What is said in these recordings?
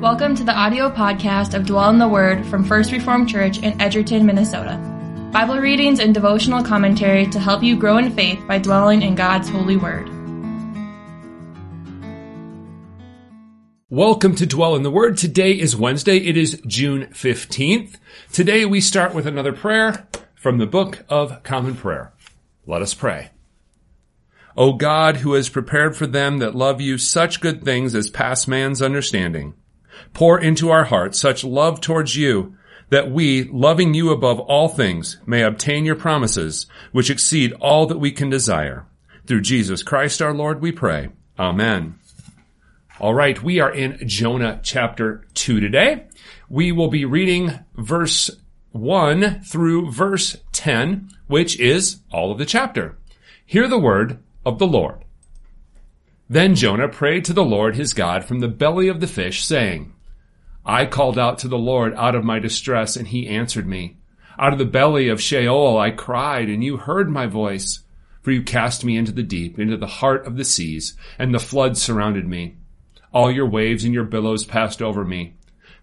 Welcome to the audio podcast of Dwell in the Word from First Reformed Church in Edgerton, Minnesota. Bible readings and devotional commentary to help you grow in faith by dwelling in God's holy word. Welcome to Dwell in the Word. Today is Wednesday. It is June 15th. Today we start with another prayer from the Book of Common Prayer. Let us pray. O God, who has prepared for them that love you such good things as pass man's understanding, pour into our hearts such love towards you that we, loving you above all things, may obtain your promises, which exceed all that we can desire. Through Jesus Christ our Lord we pray. Amen. All right, we are in Jonah chapter 2 today. We will be reading verse 1 through verse 10, which is all of the chapter. Hear the word of the Lord. Then Jonah prayed to the Lord his God from the belly of the fish, saying, I called out to the Lord out of my distress, and he answered me. Out of the belly of Sheol I cried, and you heard my voice. For you cast me into the deep, into the heart of the seas, and the flood surrounded me. All your waves and your billows passed over me.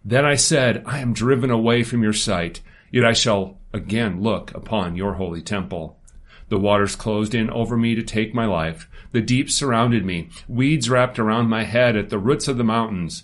Then I said, I am driven away from your sight, yet I shall again look upon your holy temple. The waters closed in over me to take my life. The deep surrounded me. Weeds wrapped around my head at the roots of the mountains.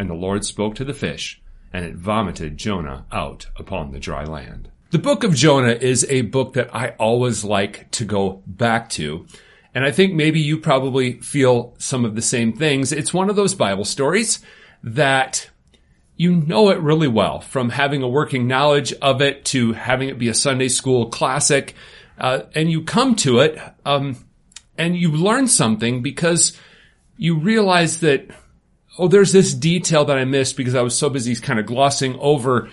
And the Lord spoke to the fish, and it vomited Jonah out upon the dry land. The book of Jonah is a book that I always like to go back to. And I think maybe you probably feel some of the same things. It's one of those Bible stories that you know it really well from having a working knowledge of it to having it be a Sunday school classic. Uh, and you come to it, um, and you learn something because you realize that, oh, there's this detail that I missed because I was so busy kind of glossing over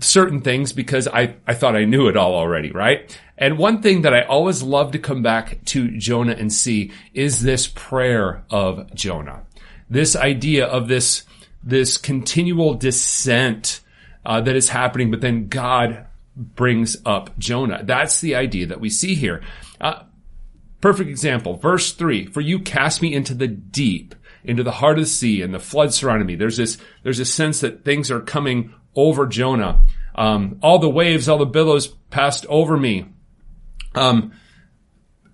certain things because I, I thought I knew it all already, right? And one thing that I always love to come back to Jonah and see is this prayer of Jonah this idea of this this continual descent uh, that is happening, but then God brings up Jonah. That's the idea that we see here. Uh, perfect example, verse three: "For you cast me into the deep, into the heart of the sea, and the flood surrounded me." There's this there's a sense that things are coming over Jonah. Um, all the waves, all the billows passed over me. Um,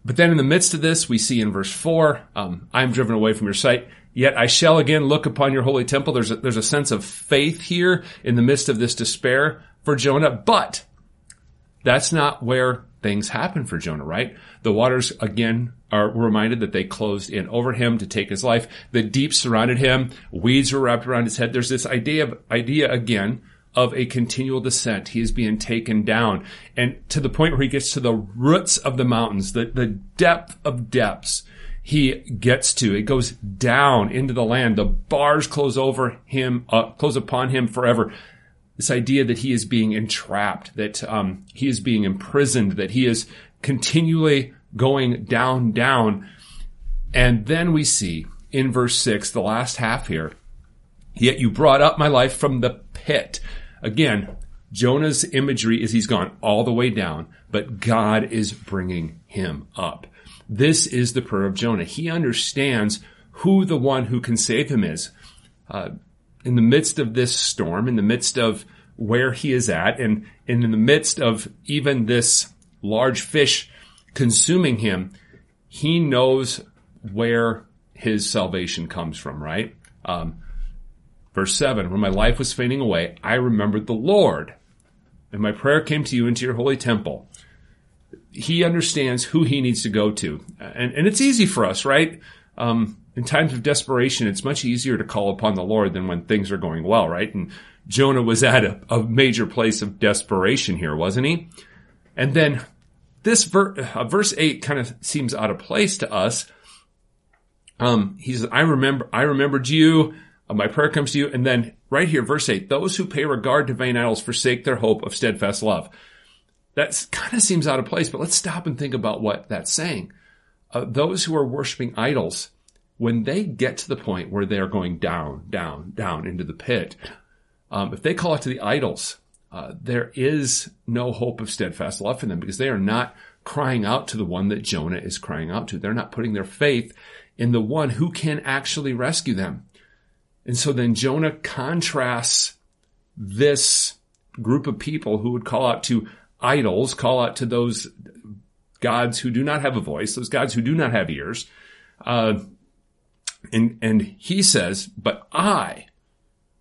but then in the midst of this, we see in verse four, um, I am driven away from your sight. Yet I shall again look upon your holy temple. There's a, there's a sense of faith here in the midst of this despair for Jonah, but that's not where things happen for Jonah, right? The waters again are reminded that they closed in over him to take his life. The deep surrounded him. Weeds were wrapped around his head. There's this idea of, idea again of a continual descent. He is being taken down and to the point where he gets to the roots of the mountains, the, the depth of depths he gets to. It goes down into the land. The bars close over him, uh, close upon him forever. This idea that he is being entrapped, that um, he is being imprisoned, that he is continually going down, down. And then we see in verse six, the last half here, yet you brought up my life from the pit. Again, Jonah's imagery is he's gone all the way down, but God is bringing him up. This is the prayer of Jonah. He understands who the one who can save him is. Uh, in the midst of this storm, in the midst of where he is at, and, and in the midst of even this large fish consuming him, he knows where his salvation comes from, right? Um, verse 7 When my life was fading away, I remembered the Lord, and my prayer came to you into your holy temple he understands who he needs to go to. And, and it's easy for us, right? Um, in times of desperation, it's much easier to call upon the Lord than when things are going well, right? And Jonah was at a, a major place of desperation here, wasn't he? And then this ver- uh, verse 8 kind of seems out of place to us. Um, he says, I remember, I remembered you Uh, my prayer comes to you. And then right here, verse 8, those who pay regard to vain idols forsake their hope of steadfast love. That kind of seems out of place, but let's stop and think about what that's saying. Uh, those who are worshiping idols, when they get to the point where they're going down, down, down into the pit, um, if they call out to the idols, uh, there is no hope of steadfast love for them because they are not crying out to the one that Jonah is crying out to. They're not putting their faith in the one who can actually rescue them. And so then Jonah contrasts this group of people who would call out to idols, call out to those gods who do not have a voice, those gods who do not have ears. Uh, and, and he says, but I,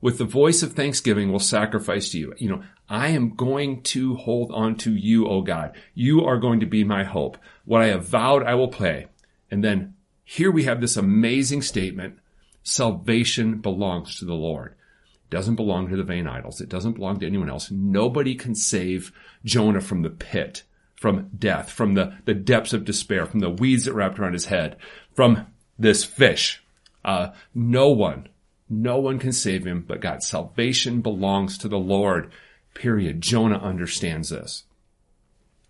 with the voice of thanksgiving, will sacrifice to you. You know, I am going to hold on to you, O God. You are going to be my hope. What I have vowed, I will pay. And then here we have this amazing statement salvation belongs to the Lord. It doesn't belong to the vain idols. It doesn't belong to anyone else. Nobody can save Jonah from the pit, from death, from the, the depths of despair, from the weeds that wrapped around his head, from this fish. Uh, no one, no one can save him but God. Salvation belongs to the Lord. Period. Jonah understands this.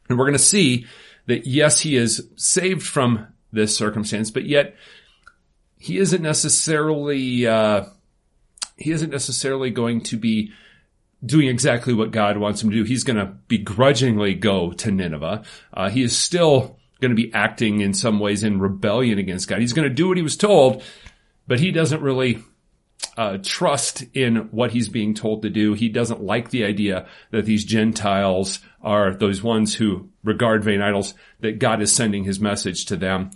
And we're going to see that yes, he is saved from this circumstance, but yet he isn't necessarily uh, he isn't necessarily going to be doing exactly what God wants him to do. He's going to begrudgingly go to Nineveh. Uh, he is still going to be acting in some ways in rebellion against God. He's going to do what he was told, but he doesn't really uh, trust in what he's being told to do. He doesn't like the idea that these Gentiles are those ones who regard vain idols, that God is sending his message to them.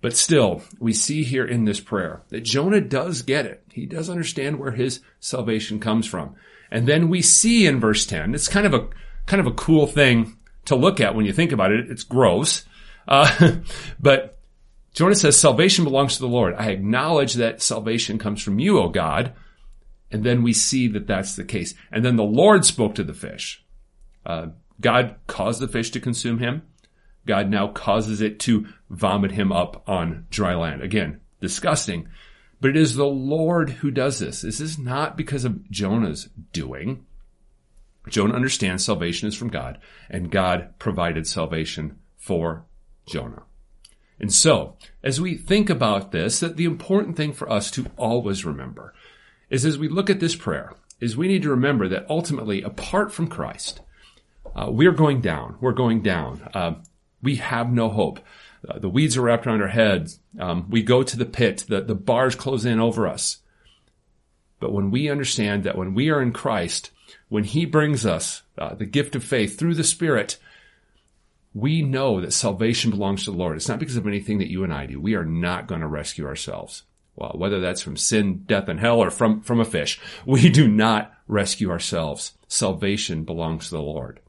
But still, we see here in this prayer that Jonah does get it. He does understand where his salvation comes from. And then we see in verse 10, it's kind of a, kind of a cool thing to look at when you think about it. It's gross. Uh, but Jonah says, salvation belongs to the Lord. I acknowledge that salvation comes from you, O God. And then we see that that's the case. And then the Lord spoke to the fish. Uh, God caused the fish to consume him. God now causes it to vomit him up on dry land. Again, disgusting. But it is the Lord who does this. This is not because of Jonah's doing. Jonah understands salvation is from God, and God provided salvation for Jonah. And so, as we think about this, that the important thing for us to always remember is as we look at this prayer, is we need to remember that ultimately, apart from Christ, uh, we're going down. We're going down. Uh, we have no hope. Uh, the weeds are wrapped around our heads. Um, we go to the pit. The, the bars close in over us. But when we understand that when we are in Christ, when He brings us uh, the gift of faith through the Spirit, we know that salvation belongs to the Lord. It's not because of anything that you and I do. We are not going to rescue ourselves. Well, whether that's from sin, death, and hell or from, from a fish, we do not rescue ourselves. Salvation belongs to the Lord.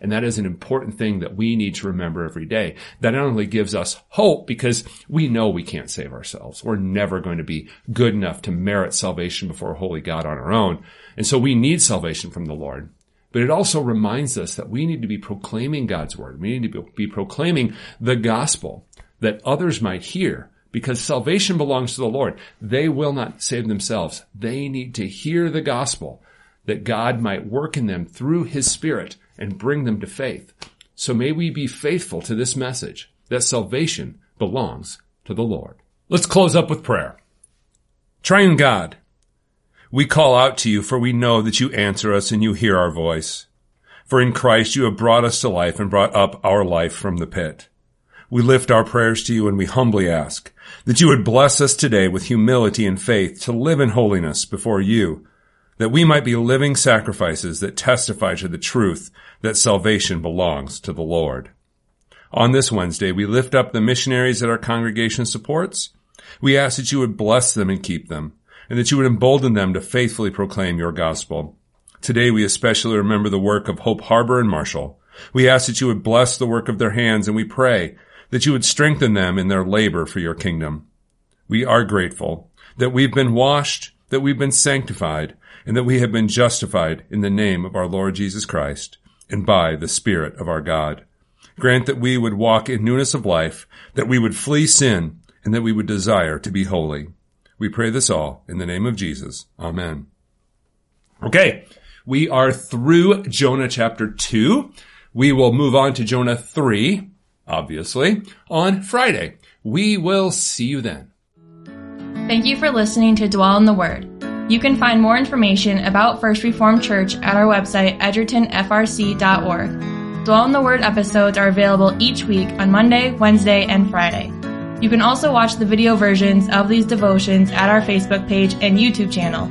And that is an important thing that we need to remember every day. That not only gives us hope because we know we can't save ourselves. We're never going to be good enough to merit salvation before a holy God on our own. And so we need salvation from the Lord. But it also reminds us that we need to be proclaiming God's word. We need to be proclaiming the gospel that others might hear because salvation belongs to the Lord. They will not save themselves. They need to hear the gospel that God might work in them through his spirit and bring them to faith. So may we be faithful to this message that salvation belongs to the Lord. Let's close up with prayer. Triune God, we call out to you for we know that you answer us and you hear our voice. For in Christ you have brought us to life and brought up our life from the pit. We lift our prayers to you and we humbly ask that you would bless us today with humility and faith to live in holiness before you that we might be living sacrifices that testify to the truth that salvation belongs to the Lord. On this Wednesday, we lift up the missionaries that our congregation supports. We ask that you would bless them and keep them, and that you would embolden them to faithfully proclaim your gospel. Today, we especially remember the work of Hope Harbor and Marshall. We ask that you would bless the work of their hands, and we pray that you would strengthen them in their labor for your kingdom. We are grateful that we've been washed, that we've been sanctified, and that we have been justified in the name of our Lord Jesus Christ and by the Spirit of our God. Grant that we would walk in newness of life, that we would flee sin, and that we would desire to be holy. We pray this all in the name of Jesus. Amen. Okay. We are through Jonah chapter 2. We will move on to Jonah 3, obviously, on Friday. We will see you then. Thank you for listening to Dwell in the Word. You can find more information about First Reformed Church at our website, edgertonfrc.org. Dwell in the Word episodes are available each week on Monday, Wednesday, and Friday. You can also watch the video versions of these devotions at our Facebook page and YouTube channel